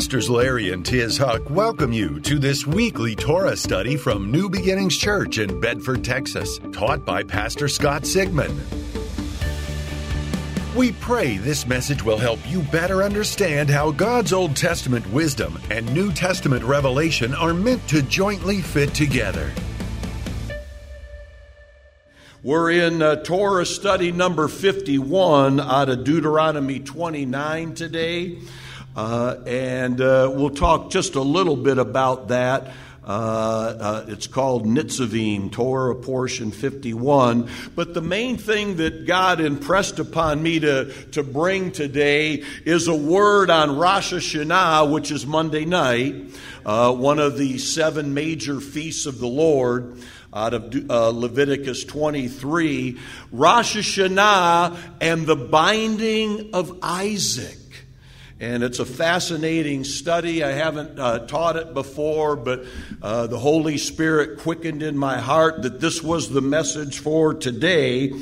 Pastors Larry and Tiz Huch welcome you to this weekly Torah study from New Beginnings Church in Bedford, Texas, taught by Pastor Scott Sigmund. We pray this message will help you better understand how God's Old Testament wisdom and New Testament revelation are meant to jointly fit together. We're in uh, Torah study number 51 out of Deuteronomy 29 today. Uh, and uh, we'll talk just a little bit about that. Uh, uh, it's called Nitzavim, Torah portion 51. But the main thing that God impressed upon me to, to bring today is a word on Rosh Hashanah, which is Monday night, uh, one of the seven major feasts of the Lord out of uh, Leviticus 23, Rosh Hashanah and the binding of Isaac. And it's a fascinating study. I haven't uh, taught it before, but uh, the Holy Spirit quickened in my heart that this was the message for today.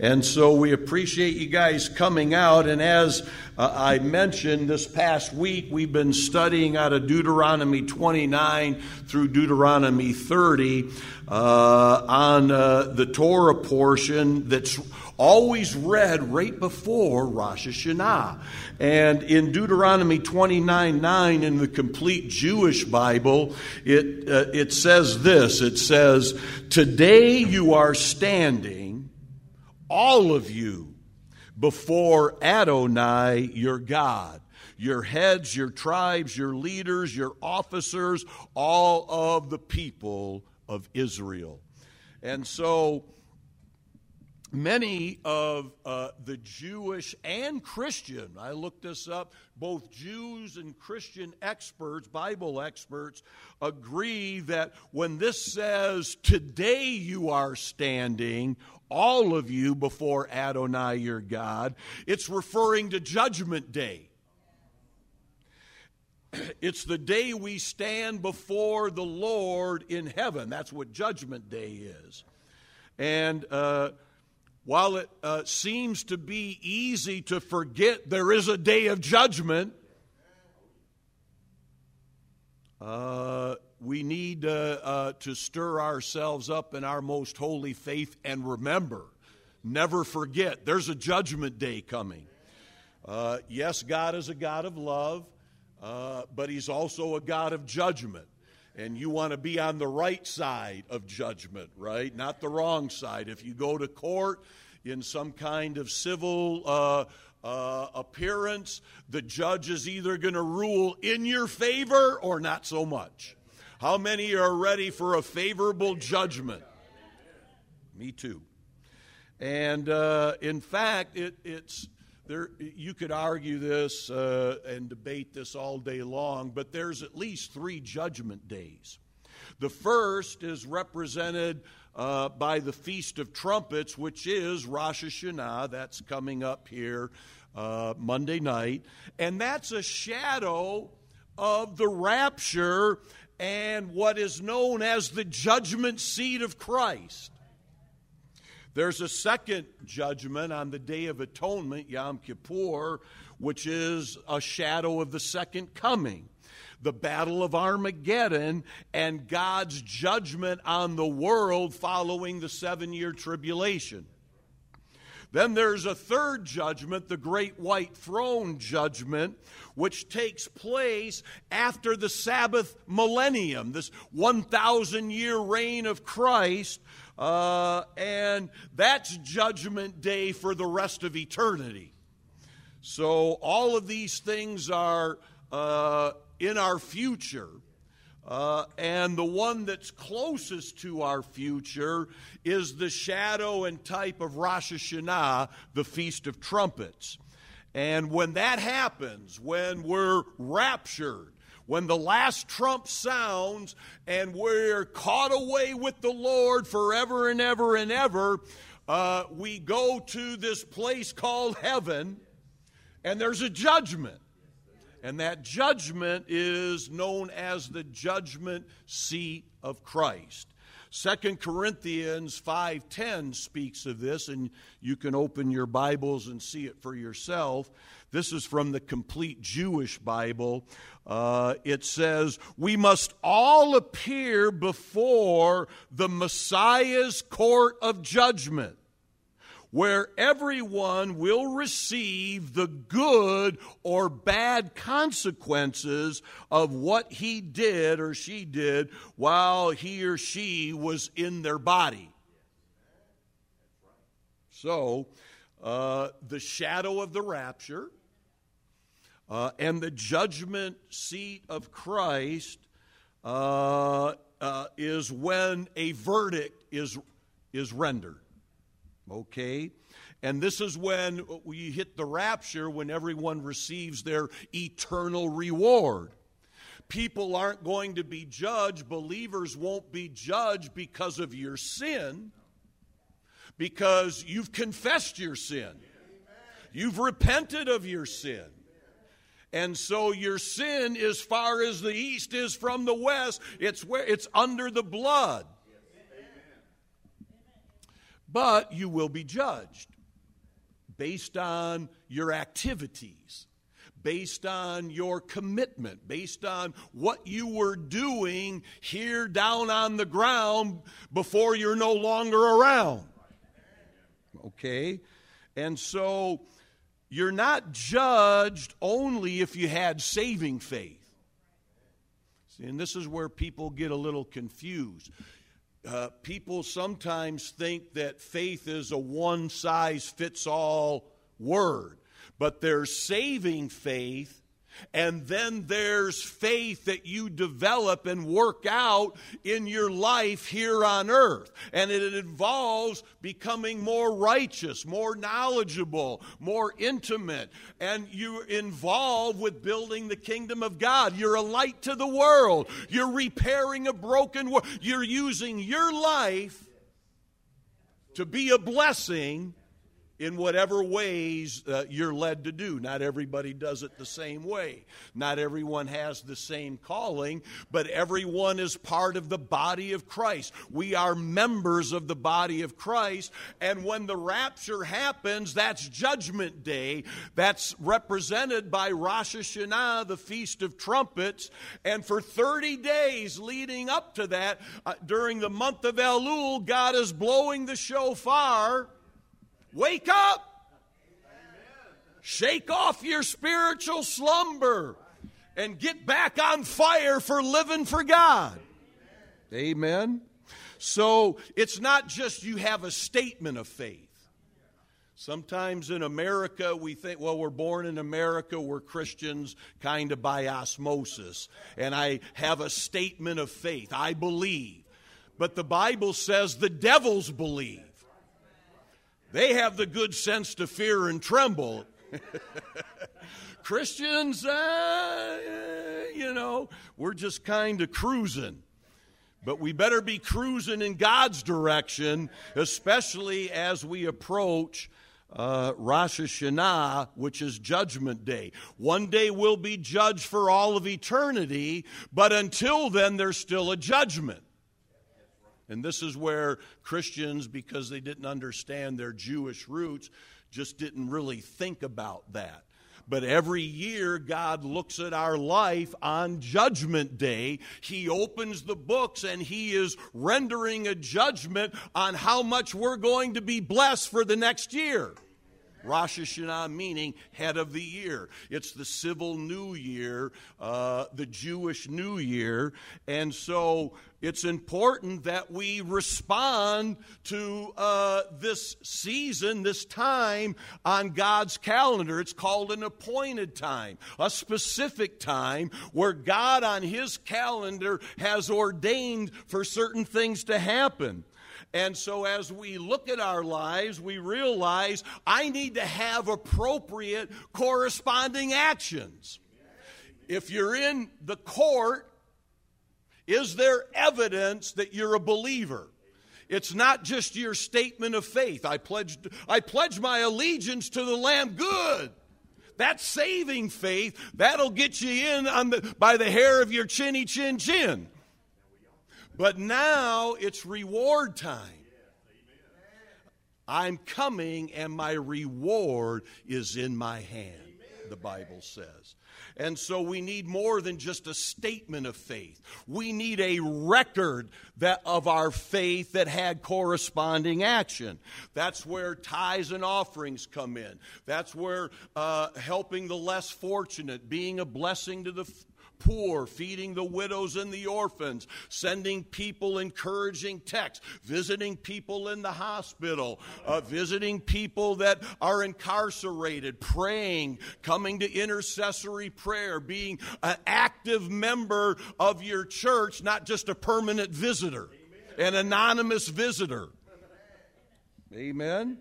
And so we appreciate you guys coming out. And as uh, I mentioned this past week, we've been studying out of Deuteronomy 29 through Deuteronomy 30 uh, on uh, the Torah portion that's always read right before Rosh Hashanah. And in Deuteronomy 29 9, in the complete Jewish Bible, it, uh, it says this it says, Today you are standing, all of you, before Adonai your God your heads, your tribes, your leaders, your officers, all of the people of Israel. And so many of uh, the Jewish and Christian, I looked this up, both Jews and Christian experts, Bible experts, agree that when this says, Today you are standing, all of you before Adonai your God, it's referring to Judgment Day. It's the day we stand before the Lord in heaven. That's what Judgment Day is. And uh, while it uh, seems to be easy to forget there is a day of judgment, uh, we need uh, uh, to stir ourselves up in our most holy faith and remember, never forget, there's a judgment day coming. Uh, yes, God is a God of love, uh, but He's also a God of judgment and you want to be on the right side of judgment, right? Not the wrong side. If you go to court in some kind of civil uh, uh, appearance, the judge is either going to rule in your favor or not so much. How many are ready for a favorable judgment? Me too. And uh, in fact, it, it's there, you could argue this uh, and debate this all day long, but there's at least three judgment days. The first is represented uh, by the Feast of Trumpets, which is Rosh Hashanah. That's coming up here uh, Monday night. And that's a shadow of the rapture and what is known as the judgment seat of Christ. There's a second judgment on the Day of Atonement, Yom Kippur, which is a shadow of the second coming. The Battle of Armageddon and God's judgment on the world following the seven year tribulation. Then there's a third judgment, the Great White Throne judgment, which takes place after the Sabbath millennium, this 1,000 year reign of Christ uh, and that's judgment day for the rest of eternity. So, all of these things are uh, in our future. Uh, and the one that's closest to our future is the shadow and type of Rosh Hashanah, the Feast of Trumpets. And when that happens, when we're raptured, when the last trump sounds and we're caught away with the Lord forever and ever and ever, uh, we go to this place called heaven and there's a judgment. And that judgment is known as the judgment seat of Christ. Second Corinthians 5:10 speaks of this and you can open your Bibles and see it for yourself This is from the complete Jewish Bible. Uh, it says, We must all appear before the Messiah's court of judgment where everyone will receive the good or bad consequences of what he did or she did while he or she was in their body. So, uh, the shadow of the rapture uh, and the judgment seat of Christ uh, uh is when a verdict is, is rendered. Okay? And this is when we hit the rapture, when everyone receives their eternal reward. People aren't going to be judged, believers won't be judged because of your sin, because you've confessed your sin. You've repented of your sin. And so your sin, as far as the east is from the west, it's where it's under the blood but you will be judged based on your activities, based on your commitment, based on what you were doing here down on the ground before you're no longer around. Okay? And so you're not judged only if you had saving faith. See, and this is where people get a little confused uh, people sometimes think that faith is a one size fits all word, but there's saving faith and then there's faith that you develop and work out in your life here on earth. And it involves becoming more righteous, more knowledgeable, more intimate. And you're involved with building the kingdom of God. You're a light to the world. You're repairing a broken world. You're using your life to be a blessing in whatever ways uh, you're led to do. Not everybody does it the same way. Not everyone has the same calling, but everyone is part of the body of Christ. We are members of the body of Christ, and when the rapture happens, that's Judgment Day. That's represented by Rosh Hashanah, the Feast of Trumpets, and for 30 days leading up to that, uh, during the month of Elul, God is blowing the shofar Wake up. Shake off your spiritual slumber and get back on fire for living for God. Amen. So it's not just you have a statement of faith. Sometimes in America, we think, well, we're born in America, we're Christians kind of by osmosis. And I have a statement of faith. I believe. But the Bible says the devils believe. They have the good sense to fear and tremble. Christians, uh, you know, we're just kind of cruising. But we better be cruising in God's direction, especially as we approach uh, Rosh Hashanah, which is Judgment Day. One day we'll be judged for all of eternity, but until then, there's still a judgment. And this is where Christians, because they didn't understand their Jewish roots, just didn't really think about that. But every year, God looks at our life on Judgment Day. He opens the books and He is rendering a judgment on how much we're going to be blessed for the next year. Rosh Hashanah meaning head of the year. It's the civil new year, uh, the Jewish new year. And so it's important that we respond to uh, this season, this time on God's calendar. It's called an appointed time, a specific time where God on His calendar has ordained for certain things to happen. And so, as we look at our lives, we realize I need to have appropriate corresponding actions. If you're in the court, is there evidence that you're a believer? It's not just your statement of faith. I pledge, I pledge my allegiance to the Lamb. Good. That's saving faith. That'll get you in on the, by the hair of your chinny chin chin. But now it's reward time. I'm coming and my reward is in my hand. the Bible says. And so we need more than just a statement of faith. We need a record that of our faith that had corresponding action. That's where tithes and offerings come in. That's where uh, helping the less fortunate, being a blessing to the poor, feeding the widows and the orphans, sending people encouraging texts, visiting people in the hospital, uh, visiting people that are incarcerated, praying, coming to intercessory prayer, being an active member of your church, not just a permanent visitor, an anonymous visitor. Amen.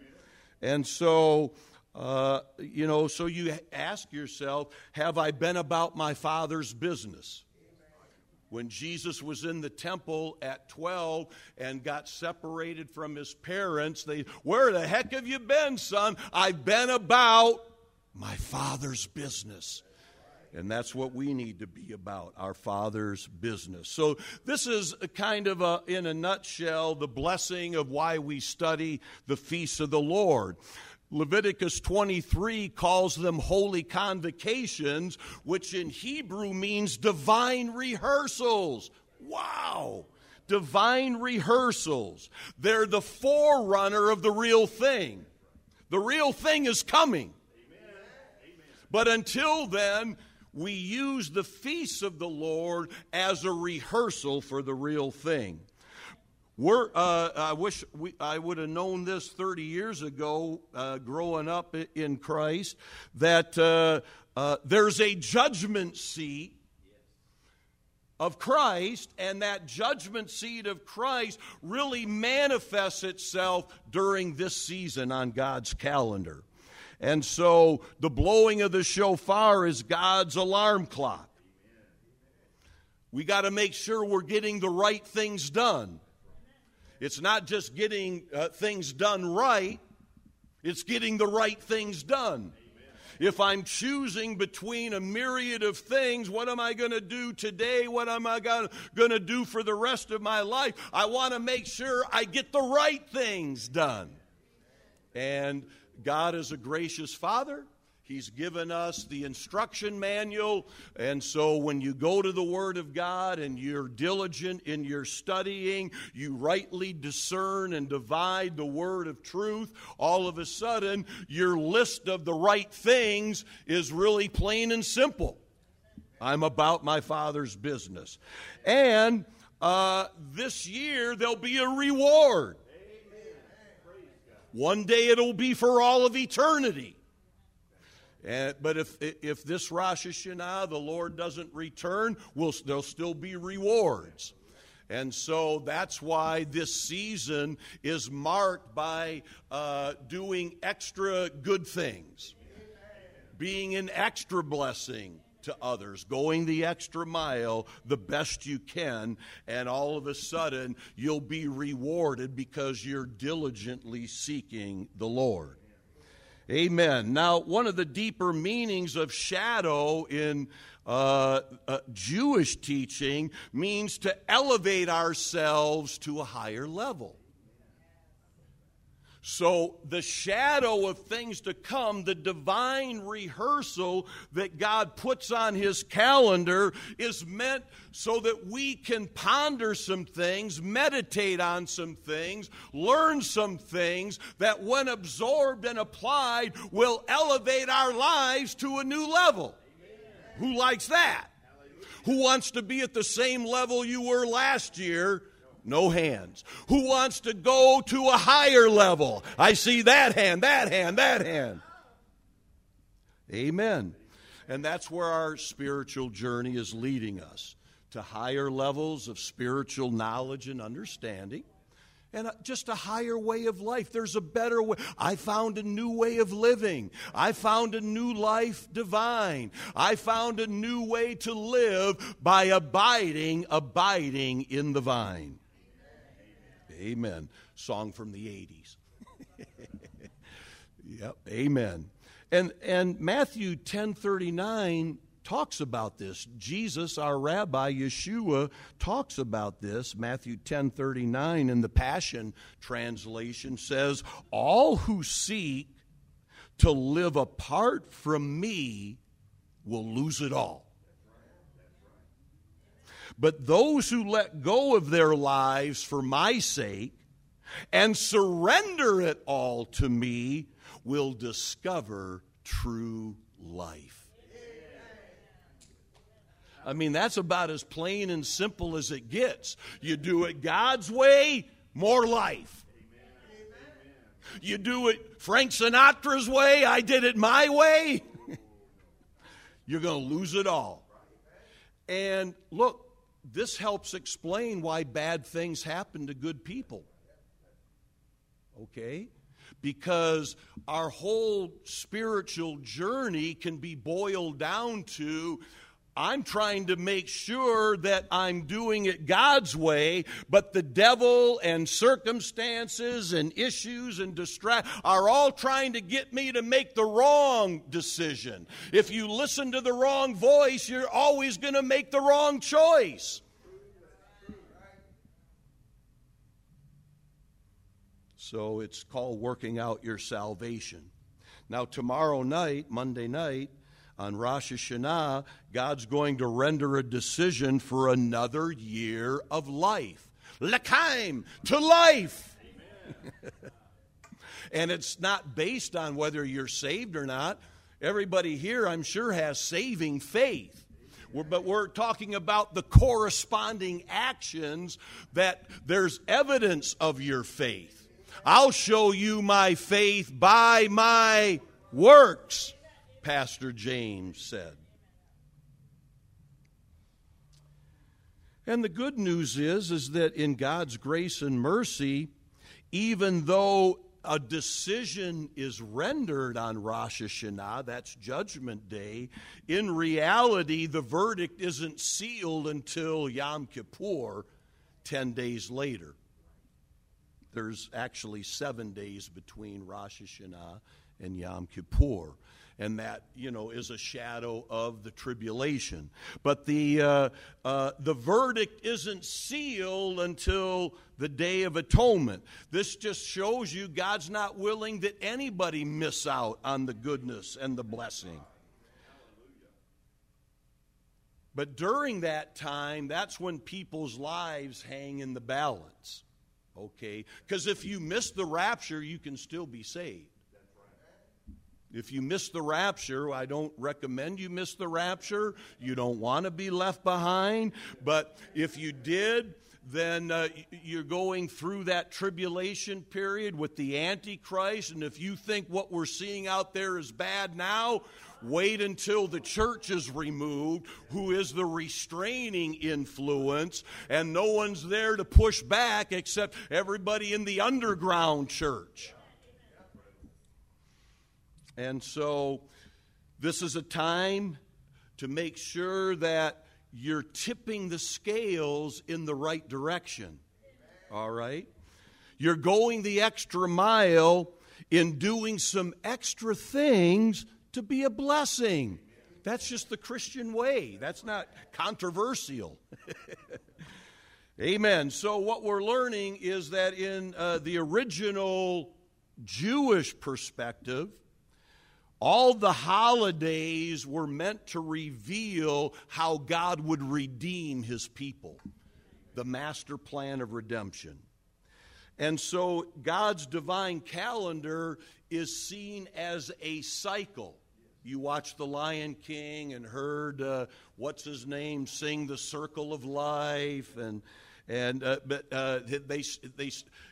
And so, uh, you know, so you ask yourself, have I been about my Father's business? When Jesus was in the temple at 12 and got separated from his parents, they, where the heck have you been, son? I've been about my Father's business. And that's what we need to be about, our Father's business. So, this is kind of, a, in a nutshell, the blessing of why we study the feasts of the Lord. Leviticus 23 calls them holy convocations, which in Hebrew means divine rehearsals. Wow! Divine rehearsals. They're the forerunner of the real thing. The real thing is coming. But until then, we use the feasts of the Lord as a rehearsal for the real thing. Uh, I wish we, I would have known this 30 years ago, uh, growing up in Christ, that uh, uh, there's a judgment seat of Christ, and that judgment seat of Christ really manifests itself during this season on God's calendar. And so the blowing of the shofar is God's alarm clock. We got to make sure we're getting the right things done. It's not just getting uh, things done right, it's getting the right things done. If I'm choosing between a myriad of things, what am I going to do today? What am I going to do for the rest of my life? I want to make sure I get the right things done. And God is a gracious Father. He's given us the instruction manual. And so when you go to the Word of God and you're diligent in your studying, you rightly discern and divide the Word of truth, all of a sudden your list of the right things is really plain and simple. I'm about my Father's business. And uh, this year there'll be a reward. One day it'll be for all of eternity. And, but if, if this Rosh Hashanah, the Lord doesn't return, we'll, there'll still be rewards. And so that's why this season is marked by uh, doing extra good things, being an extra blessing to others, going the extra mile the best you can, and all of a sudden you'll be rewarded because you're diligently seeking the Lord. Amen. Now, one of the deeper meanings of shadow in uh, uh, Jewish teaching means to elevate ourselves to a higher level. So, the shadow of things to come, the divine rehearsal that God puts on His calendar, is meant so that we can ponder some things, meditate on some things, learn some things that, when absorbed and applied, will elevate our lives to a new level. Amen. Who likes that? Hallelujah. Who wants to be at the same level you were last year? No hands. Who wants to go to a higher level? I see that hand, that hand, that hand. Amen. And that's where our spiritual journey is leading us to higher levels of spiritual knowledge and understanding and uh, just a higher way of life. There's a better way. I found a new way of living. I found a new life divine. I found a new way to live by abiding, abiding in the vine. Amen. Song from the 80s. yep, amen. And and Matthew 10:39 talks about this. Jesus, our rabbi Yeshua talks about this. Matthew 10:39 in the Passion translation says, "All who seek to live apart from me will lose it all. But those who let go of their lives for my sake and surrender it all to me will discover true life. I mean, that's about as plain and simple as it gets. You do it God's way, more life. You do it Frank Sinatra's way, I did it my way, you're going to lose it all. And look, this helps explain why bad things happen to good people. Okay? Because our whole spiritual journey can be boiled down to I'm trying to make sure that I'm doing it God's way, but the devil and circumstances and issues and distract are all trying to get me to make the wrong decision. If you listen to the wrong voice, you're always going to make the wrong choice. So it's called working out your salvation. Now, tomorrow night, Monday night, on Rosh Hashanah, God's going to render a decision for another year of life. L'chaim, to life. and it's not based on whether you're saved or not. Everybody here, I'm sure, has saving faith. but we're talking about the corresponding actions that there's evidence of your faith. I'll show you my faith by my works. Pastor James said. And the good news is is that in God's grace and mercy, even though a decision is rendered on Rosh Hashanah, that's Judgment Day, in reality, the verdict isn't sealed until Yom Kippur, 10 days later. There's actually seven days between Rosh Hashanah and Yom Kippur and that you know is a shadow of the tribulation. But the uh, uh, the verdict isn't sealed until the day of atonement. This just shows you God's not willing that anybody miss out on the goodness and the blessing. But during that time, that's when people's lives hang in the balance. Okay? Because if you miss the rapture, you can still be saved. If you miss the rapture, I don't recommend you miss the rapture. You don't want to be left behind. But if you did, then uh, you're going through that tribulation period with the Antichrist. And if you think what we're seeing out there is bad now, wait until the church is removed, who is the restraining influence, and no one's there to push back except everybody in the underground church. And so this is a time to make sure that you're tipping the scales in the right direction. All right? You're going the extra mile in doing some extra things to be a blessing. That's just the Christian way. That's not controversial. Amen. So, what we're learning is that in uh, the original Jewish perspective, all the holidays were meant to reveal how God would redeem his people, the master plan of redemption. And so God's divine calendar is seen as a cycle. You watched The Lion King and heard uh, what's his name sing the circle of life and and uh, but uh, they they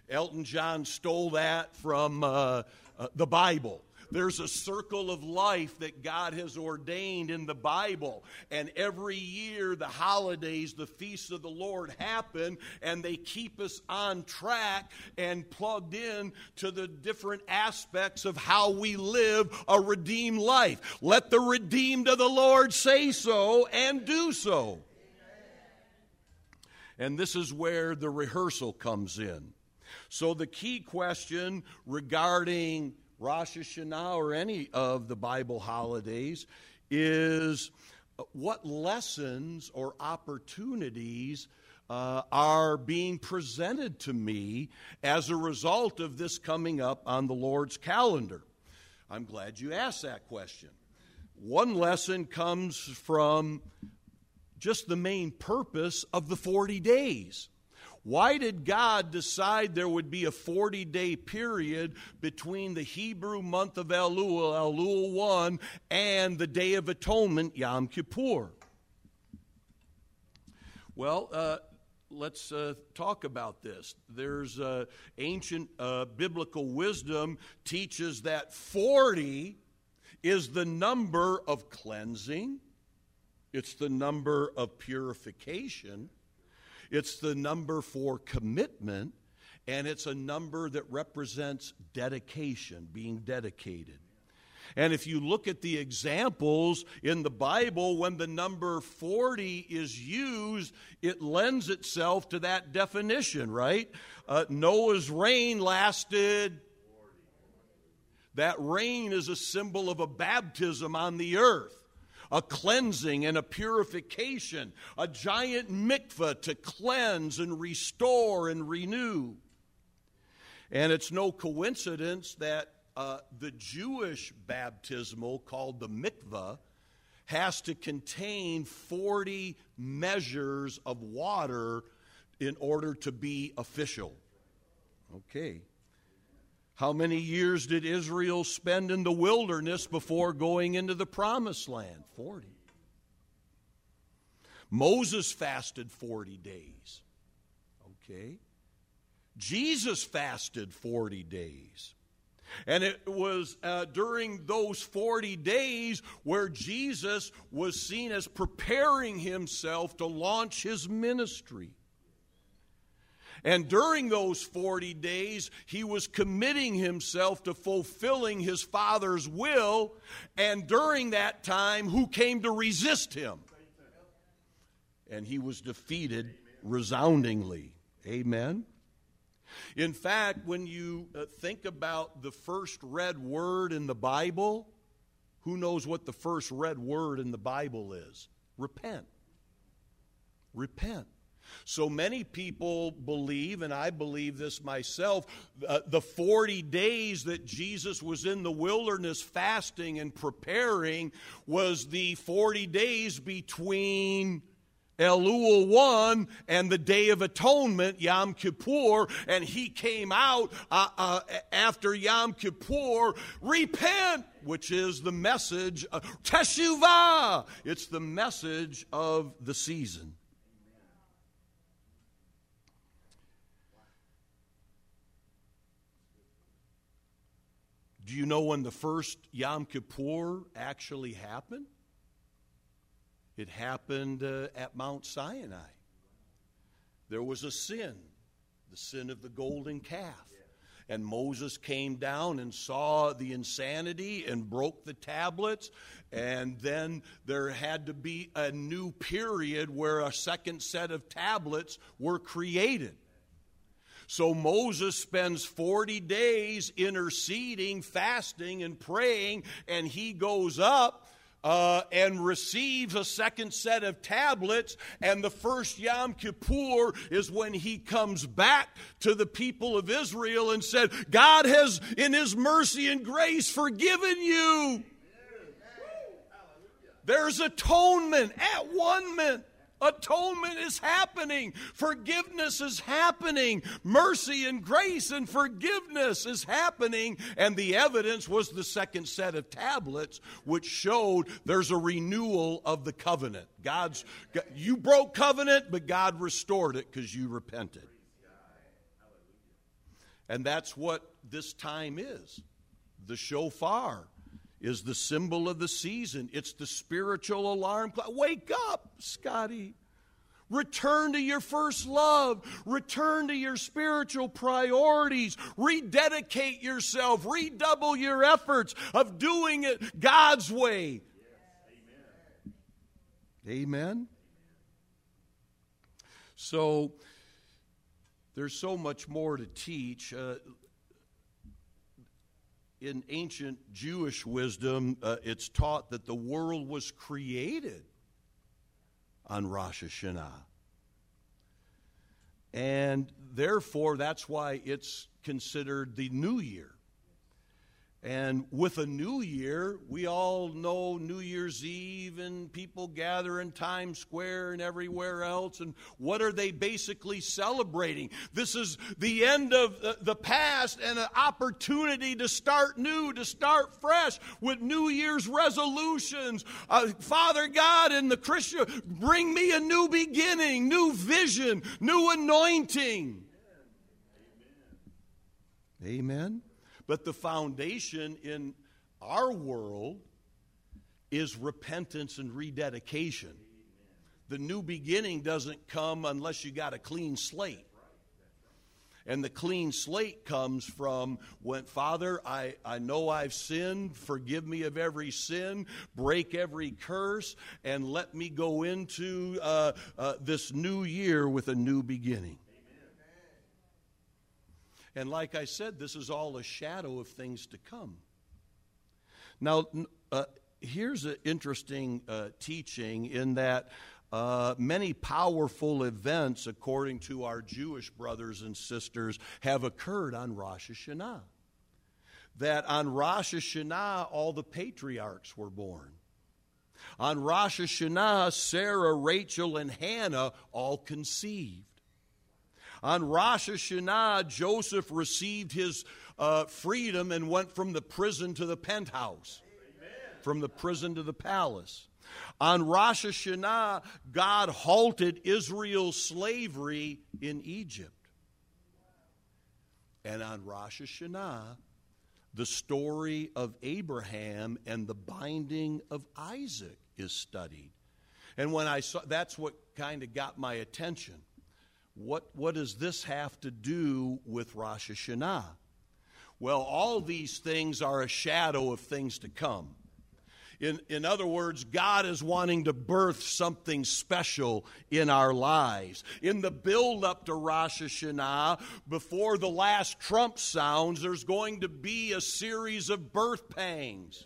Elton John stole that from uh, uh, the Bible there's a circle of life that God has ordained in the Bible. And every year, the holidays, the feasts of the Lord happen, and they keep us on track and plugged in to the different aspects of how we live a redeemed life. Let the redeemed of the Lord say so and do so. And this is where the rehearsal comes in. So, the key question regarding Rosh Hashanah or any of the Bible holidays is what lessons or opportunities uh, are being presented to me as a result of this coming up on the Lord's calendar. I'm glad you asked that question. One lesson comes from just the main purpose of the 40 days. Why did God decide there would be a 40 day period between the Hebrew month of Elul, Elul 1, and the Day of Atonement, Yom Kippur? Well, uh, let's uh, talk about this. There's uh, ancient uh, biblical wisdom teaches that 40 is the number of cleansing, it's the number of purification, it's the number for commitment, and it's a number that represents dedication, being dedicated. And if you look at the examples in the Bible, when the number 40 is used, it lends itself to that definition, right? Uh, Noah's rain lasted. That rain is a symbol of a baptism on the earth a cleansing and a purification, a giant mikveh to cleanse and restore and renew. And it's no coincidence that uh, the Jewish baptismal, called the mikvah, has to contain 40 measures of water in order to be official. Okay. How many years did Israel spend in the wilderness before going into the promised land? 40. Moses fasted 40 days. Okay. Jesus fasted 40 days. And it was uh, during those 40 days where Jesus was seen as preparing himself to launch his ministry. And during those 40 days, he was committing himself to fulfilling his Father's will. And during that time, who came to resist him? And he was defeated resoundingly. Amen. In fact, when you uh, think about the first red word in the Bible, who knows what the first red word in the Bible is? Repent. Repent. So many people believe, and I believe this myself, uh, the 40 days that Jesus was in the wilderness fasting and preparing was the 40 days between Elul 1 and the Day of Atonement, Yom Kippur, and he came out uh, uh, after Yom Kippur, repent, which is the message, uh, Teshuvah, it's the message of the season. Do you know when the first Yom Kippur actually happened? It happened uh, at Mount Sinai. There was a sin, the sin of the golden calf. And Moses came down and saw the insanity and broke the tablets. And then there had to be a new period where a second set of tablets were created. So Moses spends 40 days interceding, fasting, and praying, and he goes up. Uh, and receives a second set of tablets. And the first Yom Kippur is when he comes back to the people of Israel and said, God has, in his mercy and grace, forgiven you. There's atonement at one minute. Atonement is happening. Forgiveness is happening. Mercy and grace and forgiveness is happening. And the evidence was the second set of tablets, which showed there's a renewal of the covenant. God's, you broke covenant, but God restored it because you repented. And that's what this time is. The shofar is the symbol of the season. It's the spiritual alarm clock. Wake up, Scotty. Return to your first love. Return to your spiritual priorities. Rededicate yourself. Redouble your efforts of doing it God's way. Amen. Amen. So, there's so much more to teach. Uh, in ancient Jewish wisdom, uh, it's taught that the world was created on Rosh Hashanah. And therefore, that's why it's considered the new year. And with a new year, we all know New Year's Eve and people gather in Times Square and everywhere else. And what are they basically celebrating? This is the end of the past and an opportunity to start new, to start fresh with New Year's resolutions. Uh, Father God and the Christian, bring me a new beginning, new vision, new anointing. Amen. Amen. But the foundation in our world is repentance and rededication. The new beginning doesn't come unless you got a clean slate. And the clean slate comes from when, Father, I, I know I've sinned. Forgive me of every sin. Break every curse. And let me go into uh, uh, this new year with a new beginning. And like I said, this is all a shadow of things to come. Now, uh, here's an interesting uh, teaching in that uh, many powerful events, according to our Jewish brothers and sisters, have occurred on Rosh Hashanah. That on Rosh Hashanah, all the patriarchs were born. On Rosh Hashanah, Sarah, Rachel, and Hannah all conceived. On Rosh Hashanah, Joseph received his uh, freedom and went from the prison to the penthouse, Amen. from the prison to the palace. On Rosh Hashanah, God halted Israel's slavery in Egypt. And on Rosh Hashanah, the story of Abraham and the binding of Isaac is studied. And when I saw that's what kind of got my attention what, what does this have to do with Rosh Hashanah? Well, all these things are a shadow of things to come. In, in other words, God is wanting to birth something special in our lives. In the build up to Rosh Hashanah, before the last trump sounds, there's going to be a series of birth pangs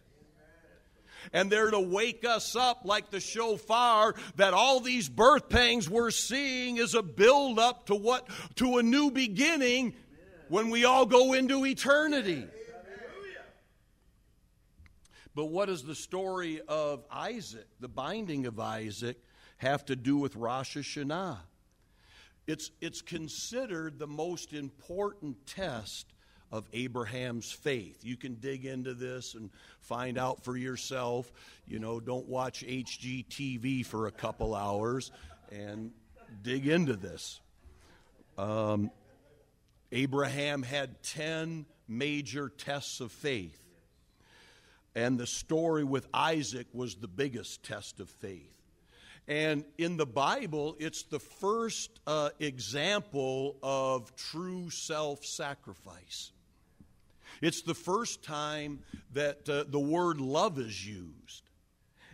and they're to wake us up like the shofar that all these birth pangs we're seeing is a build up to what to a new beginning when we all go into eternity. But what does the story of Isaac, the binding of Isaac, have to do with Rosh Hashanah? It's, it's considered the most important test of Abraham's faith. You can dig into this and find out for yourself. You know, don't watch HGTV for a couple hours and dig into this. Um, Abraham had 10 major tests of faith. And the story with Isaac was the biggest test of faith. And in the Bible, it's the first uh, example of true self sacrifice. It's the first time that uh, the word love is used.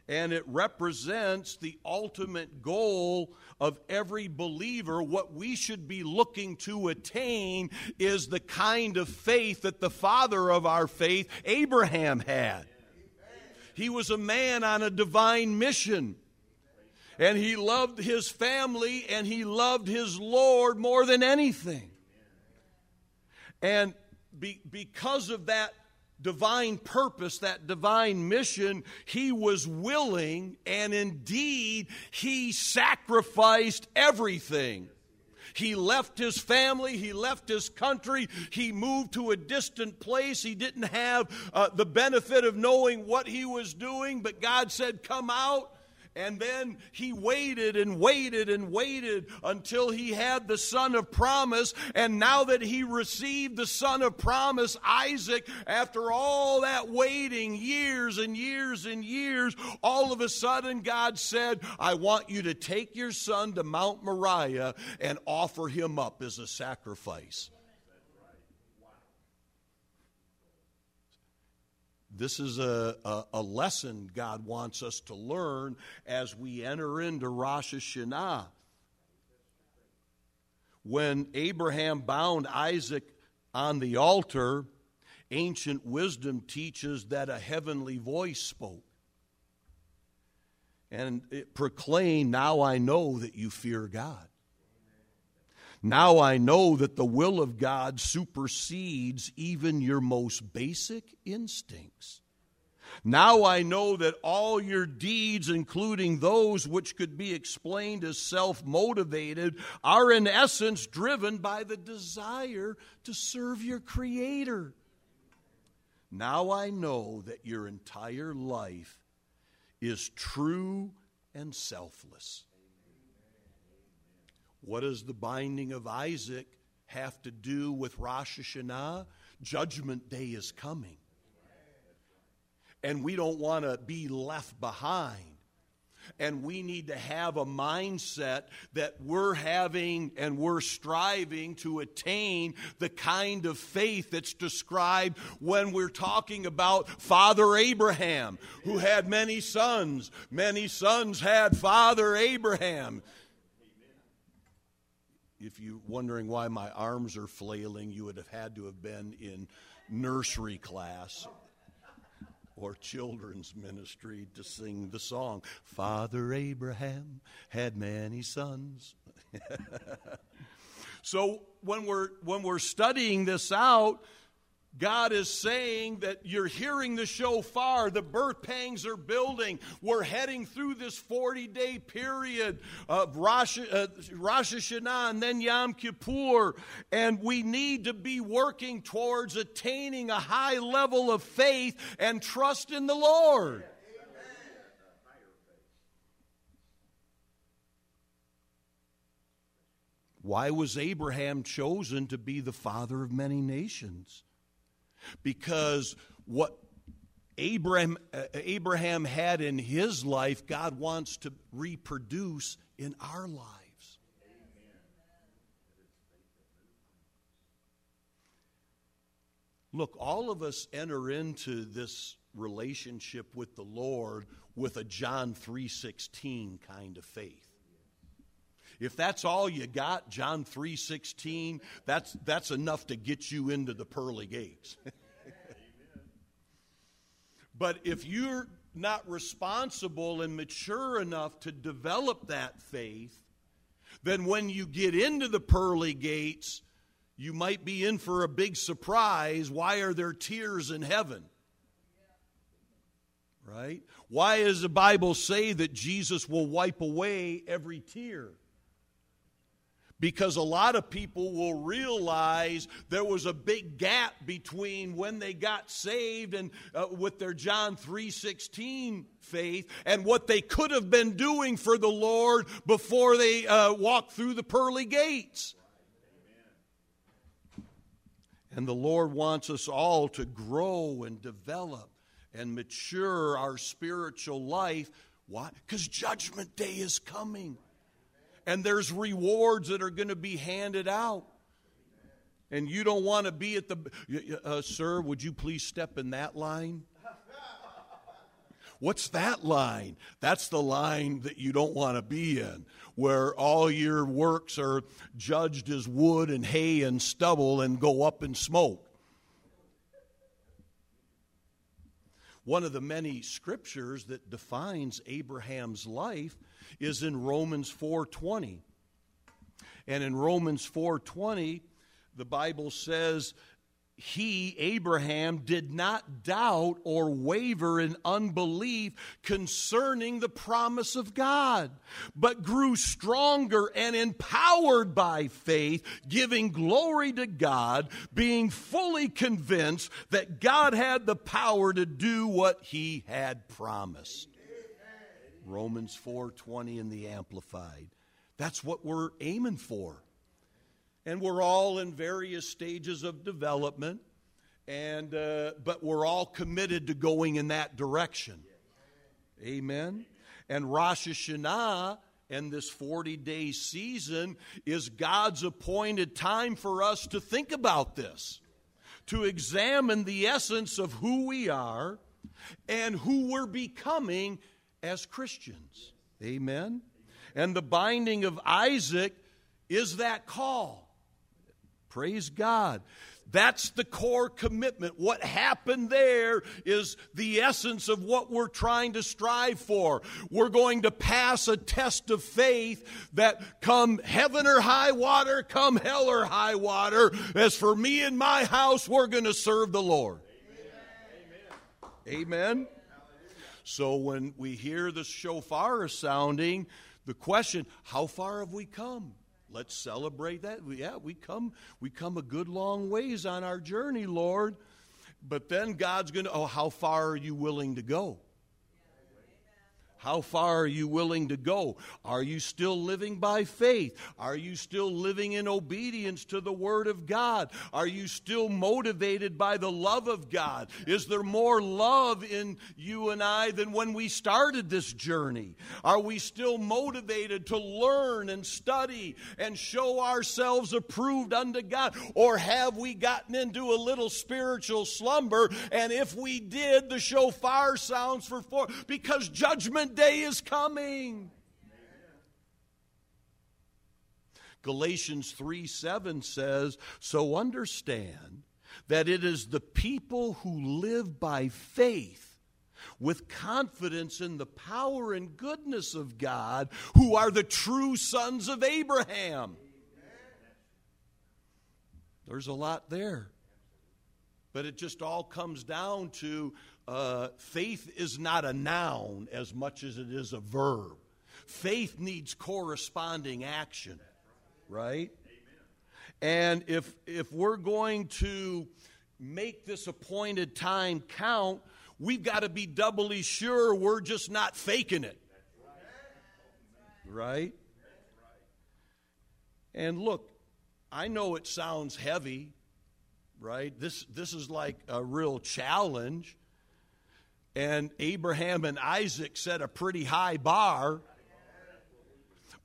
And it represents the ultimate goal of every believer. What we should be looking to attain is the kind of faith that the father of our faith, Abraham, had. He was a man on a divine mission. And he loved his family and he loved his Lord more than anything. And be, because of that divine purpose, that divine mission, he was willing and indeed he sacrificed everything. He left his family, he left his country, he moved to a distant place. He didn't have uh, the benefit of knowing what he was doing, but God said, Come out and then he waited and waited and waited until he had the son of promise. And now that he received the son of promise, Isaac, after all that waiting, years and years and years, all of a sudden God said, I want you to take your son to Mount Moriah and offer him up as a sacrifice. This is a, a, a, lesson God wants us to learn as we enter into Rosh Hashanah. When Abraham bound Isaac on the altar, ancient wisdom teaches that a heavenly voice spoke. And it proclaimed, Now I know that you fear God. Now I know that the will of God supersedes even your most basic instincts. Now I know that all your deeds, including those which could be explained as self motivated, are in essence driven by the desire to serve your Creator. Now I know that your entire life is true and selfless. What does the binding of Isaac have to do with Rosh Hashanah? Judgment Day is coming. And we don't want to be left behind. And we need to have a mindset that we're having and we're striving to attain the kind of faith that's described when we're talking about Father Abraham, who had many sons. Many sons had Father Abraham. If you're wondering why my arms are flailing, you would have had to have been in nursery class or children's ministry to sing the song Father Abraham had many sons. so when we're when we're studying this out, God is saying that you're hearing the shofar, the birth pangs are building. We're heading through this 40 day period of Rosh, uh, Rosh Hashanah and then Yom Kippur, and we need to be working towards attaining a high level of faith and trust in the Lord. Why was Abraham chosen to be the father of many nations? Because what Abraham, uh, Abraham had in his life, God wants to reproduce in our lives. Look, all of us enter into this relationship with the Lord with a John 3:16 kind of faith. If that's all you got, John 3:16, that's that's enough to get you into the pearly gates. but if you're not responsible and mature enough to develop that faith, then when you get into the pearly gates, you might be in for a big surprise. Why are there tears in heaven? Right? Why does the Bible say that Jesus will wipe away every tear? Because a lot of people will realize there was a big gap between when they got saved and uh, with their John 3:16 faith and what they could have been doing for the Lord before they uh, walked through the pearly gates. And the Lord wants us all to grow and develop and mature our spiritual life. Why? Because Judgment Day is coming and there's rewards that are going to be handed out. And you don't want to be at the, uh, sir, would you please step in that line? What's that line? That's the line that you don't want to be in, where all your works are judged as wood and hay and stubble and go up in smoke. One of the many scriptures that defines Abraham's life is in Romans 4:20. And in Romans 4:20, the Bible says he, Abraham, did not doubt or waver in unbelief concerning the promise of God, but grew stronger and empowered by faith, giving glory to God, being fully convinced that God had the power to do what he had promised. Romans 4:20 in the amplified. That's what we're aiming for. And we're all in various stages of development and uh, but we're all committed to going in that direction. Amen. And Rosh Hashanah and this 40 day season is God's appointed time for us to think about this, to examine the essence of who we are and who we're becoming as Christians. Amen? And the binding of Isaac is that call. Praise God. That's the core commitment. What happened there is the essence of what we're trying to strive for. We're going to pass a test of faith that come heaven or high water, come hell or high water. As for me and my house, we're going to serve the Lord. Amen. Amen. So when we hear the shofar sounding, the question, how far have we come? Let's celebrate that. Yeah, we come we come a good long ways on our journey, Lord. But then God's going to, oh, how far are you willing to go? How far are you willing to go? Are you still living by faith? Are you still living in obedience to the Word of God? Are you still motivated by the love of God? Is there more love in you and I than when we started this journey? Are we still motivated to learn and study and show ourselves approved unto God? Or have we gotten into a little spiritual slumber? And if we did, the shofar sounds for four because judgment day is coming. Galatians 3 7 says, So understand that it is the people who live by faith with confidence in the power and goodness of God who are the true sons of Abraham. There's a lot there. But it just all comes down to uh, faith is not a noun as much as it is a verb. Faith needs corresponding action, right? And if if we're going to make this appointed time count, we've got to be doubly sure we're just not faking it. Right? And look, I know it sounds heavy, right? This this is like a real challenge. And Abraham and Isaac set a pretty high bar.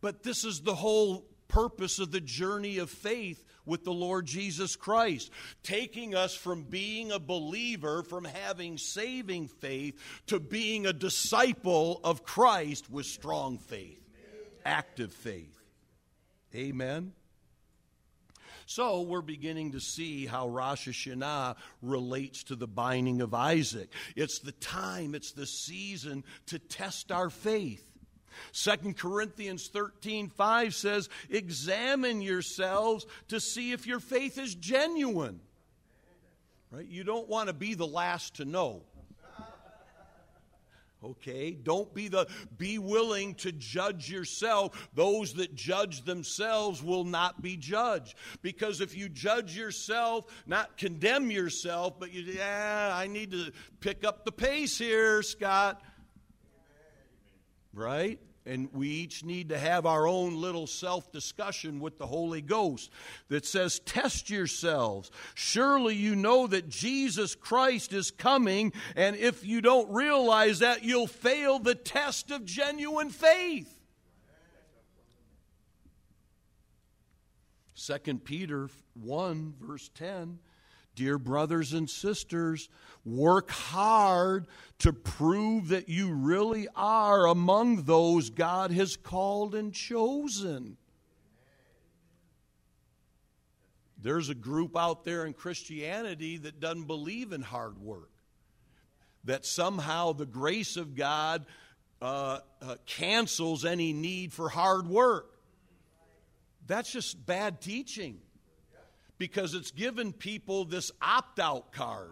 But this is the whole purpose of the journey of faith with the Lord Jesus Christ, taking us from being a believer, from having saving faith, to being a disciple of Christ with strong faith, active faith. Amen. So we're beginning to see how Rosh Hashanah relates to the binding of Isaac. It's the time, it's the season to test our faith. 2 Corinthians 13 5 says, Examine yourselves to see if your faith is genuine. Right? You don't want to be the last to know. Okay? Don't be the be willing to judge yourself. Those that judge themselves will not be judged. Because if you judge yourself, not condemn yourself, but you yeah, I need to pick up the pace here, Scott. Right? And we each need to have our own little self discussion with the Holy Ghost that says, Test yourselves. Surely you know that Jesus Christ is coming, and if you don't realize that, you'll fail the test of genuine faith. 2 Peter 1, verse 10 Dear brothers and sisters, work hard to prove that you really are among those God has called and chosen. There's a group out there in Christianity that doesn't believe in hard work, that somehow the grace of God uh, uh, cancels any need for hard work. That's just bad teaching because it's given people this opt out card.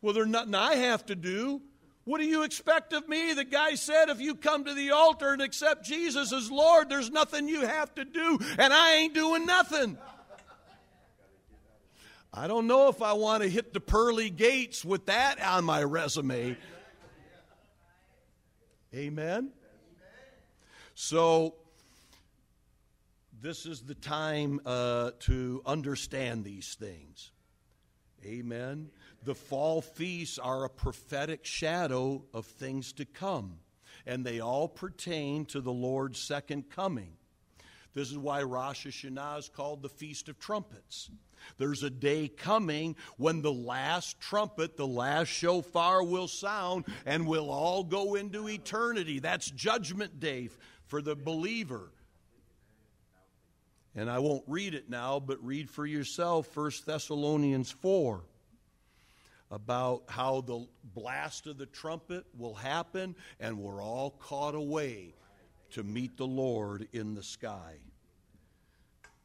Well, there's nothing I have to do. What do you expect of me? The guy said, if you come to the altar and accept Jesus as Lord, there's nothing you have to do, and I ain't doing nothing. I don't know if I want to hit the pearly gates with that on my resume. Amen. So, this is the time uh, to understand these things. Amen. The fall feasts are a prophetic shadow of things to come, and they all pertain to the Lord's second coming. This is why Rosh Hashanah is called the Feast of Trumpets. There's a day coming when the last trumpet, the last shofar will sound, and we'll all go into eternity. That's Judgment Day for the believer. And I won't read it now, but read for yourself 1 Thessalonians 4 about how the blast of the trumpet will happen and we're all caught away to meet the Lord in the sky.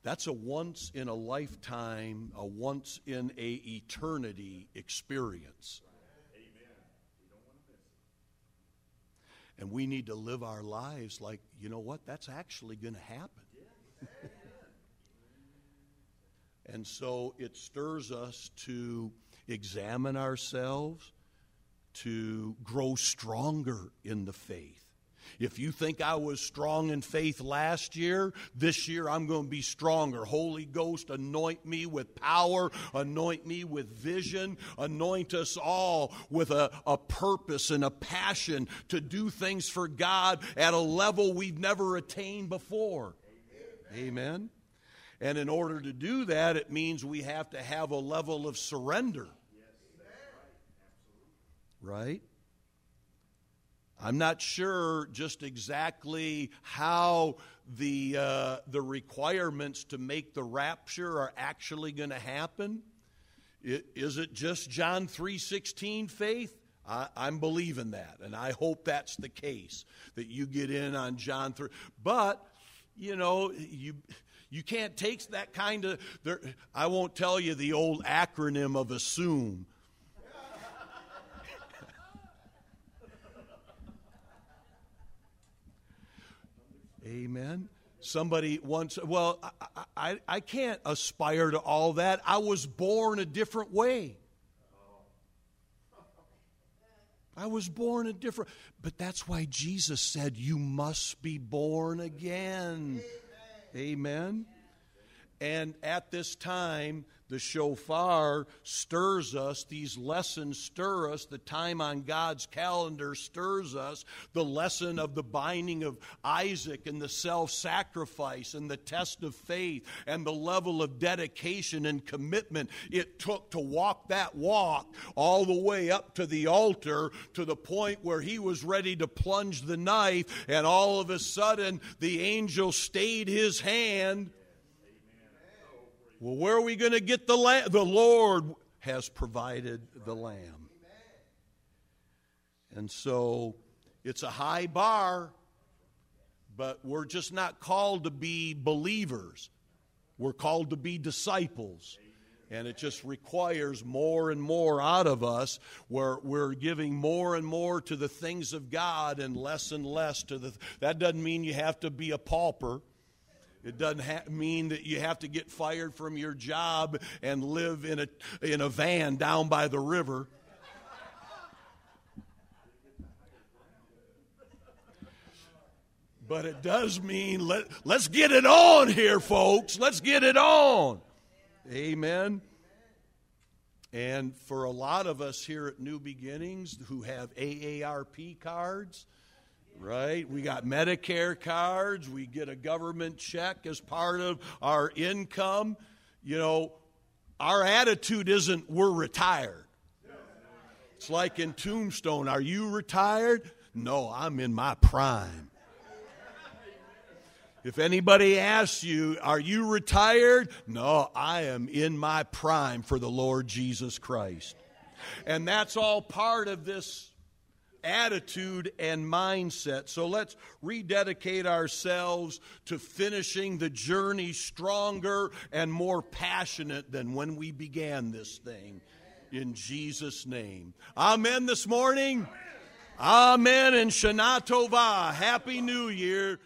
That's a once in a lifetime, a once in a eternity experience. And we need to live our lives like, you know what, that's actually going to happen. And so it stirs us to examine ourselves, to grow stronger in the faith. If you think I was strong in faith last year, this year I'm going to be stronger. Holy Ghost, anoint me with power, anoint me with vision, anoint us all with a, a purpose and a passion to do things for God at a level we've never attained before. Amen. Amen. And in order to do that, it means we have to have a level of surrender. Right? I'm not sure just exactly how the, uh, the requirements to make the rapture are actually going to happen. It, is it just John 3.16 faith? I, I'm believing that, and I hope that's the case, that you get in on John 3. But, you know, you you can't take that kind of i won't tell you the old acronym of assume Amen. Somebody once, well, I, I, I can't aspire to all that. I was born a different way. I was born a different, but that's why Jesus said, You must be born again. Amen. And at this time, the shofar stirs us, these lessons stir us, the time on God's calendar stirs us, the lesson of the binding of Isaac and the self sacrifice and the test of faith and the level of dedication and commitment it took to walk that walk all the way up to the altar to the point where he was ready to plunge the knife, and all of a sudden the angel stayed his hand well, where are we going to get the lamb? The Lord has provided the lamb. And so it's a high bar, but we're just not called to be believers. We're called to be disciples. And it just requires more and more out of us where we're giving more and more to the things of God and less and less to the. That doesn't mean you have to be a pauper. It doesn't ha- mean that you have to get fired from your job and live in a, in a van down by the river. But it does mean let, let's get it on here, folks. Let's get it on. Amen. And for a lot of us here at New Beginnings who have AARP cards, right? We got Medicare cards, we get a government check as part of our income. You know, our attitude isn't we're retired. It's like in Tombstone, are you retired? No, I'm in my prime. If anybody asks you, Are you retired? No, I am in my prime for the Lord Jesus Christ. And that's all part of this attitude and mindset. So let's rededicate ourselves to finishing the journey stronger and more passionate than when we began this thing. In Jesus' name. Amen this morning. Amen and Shana Tova. Happy New Year.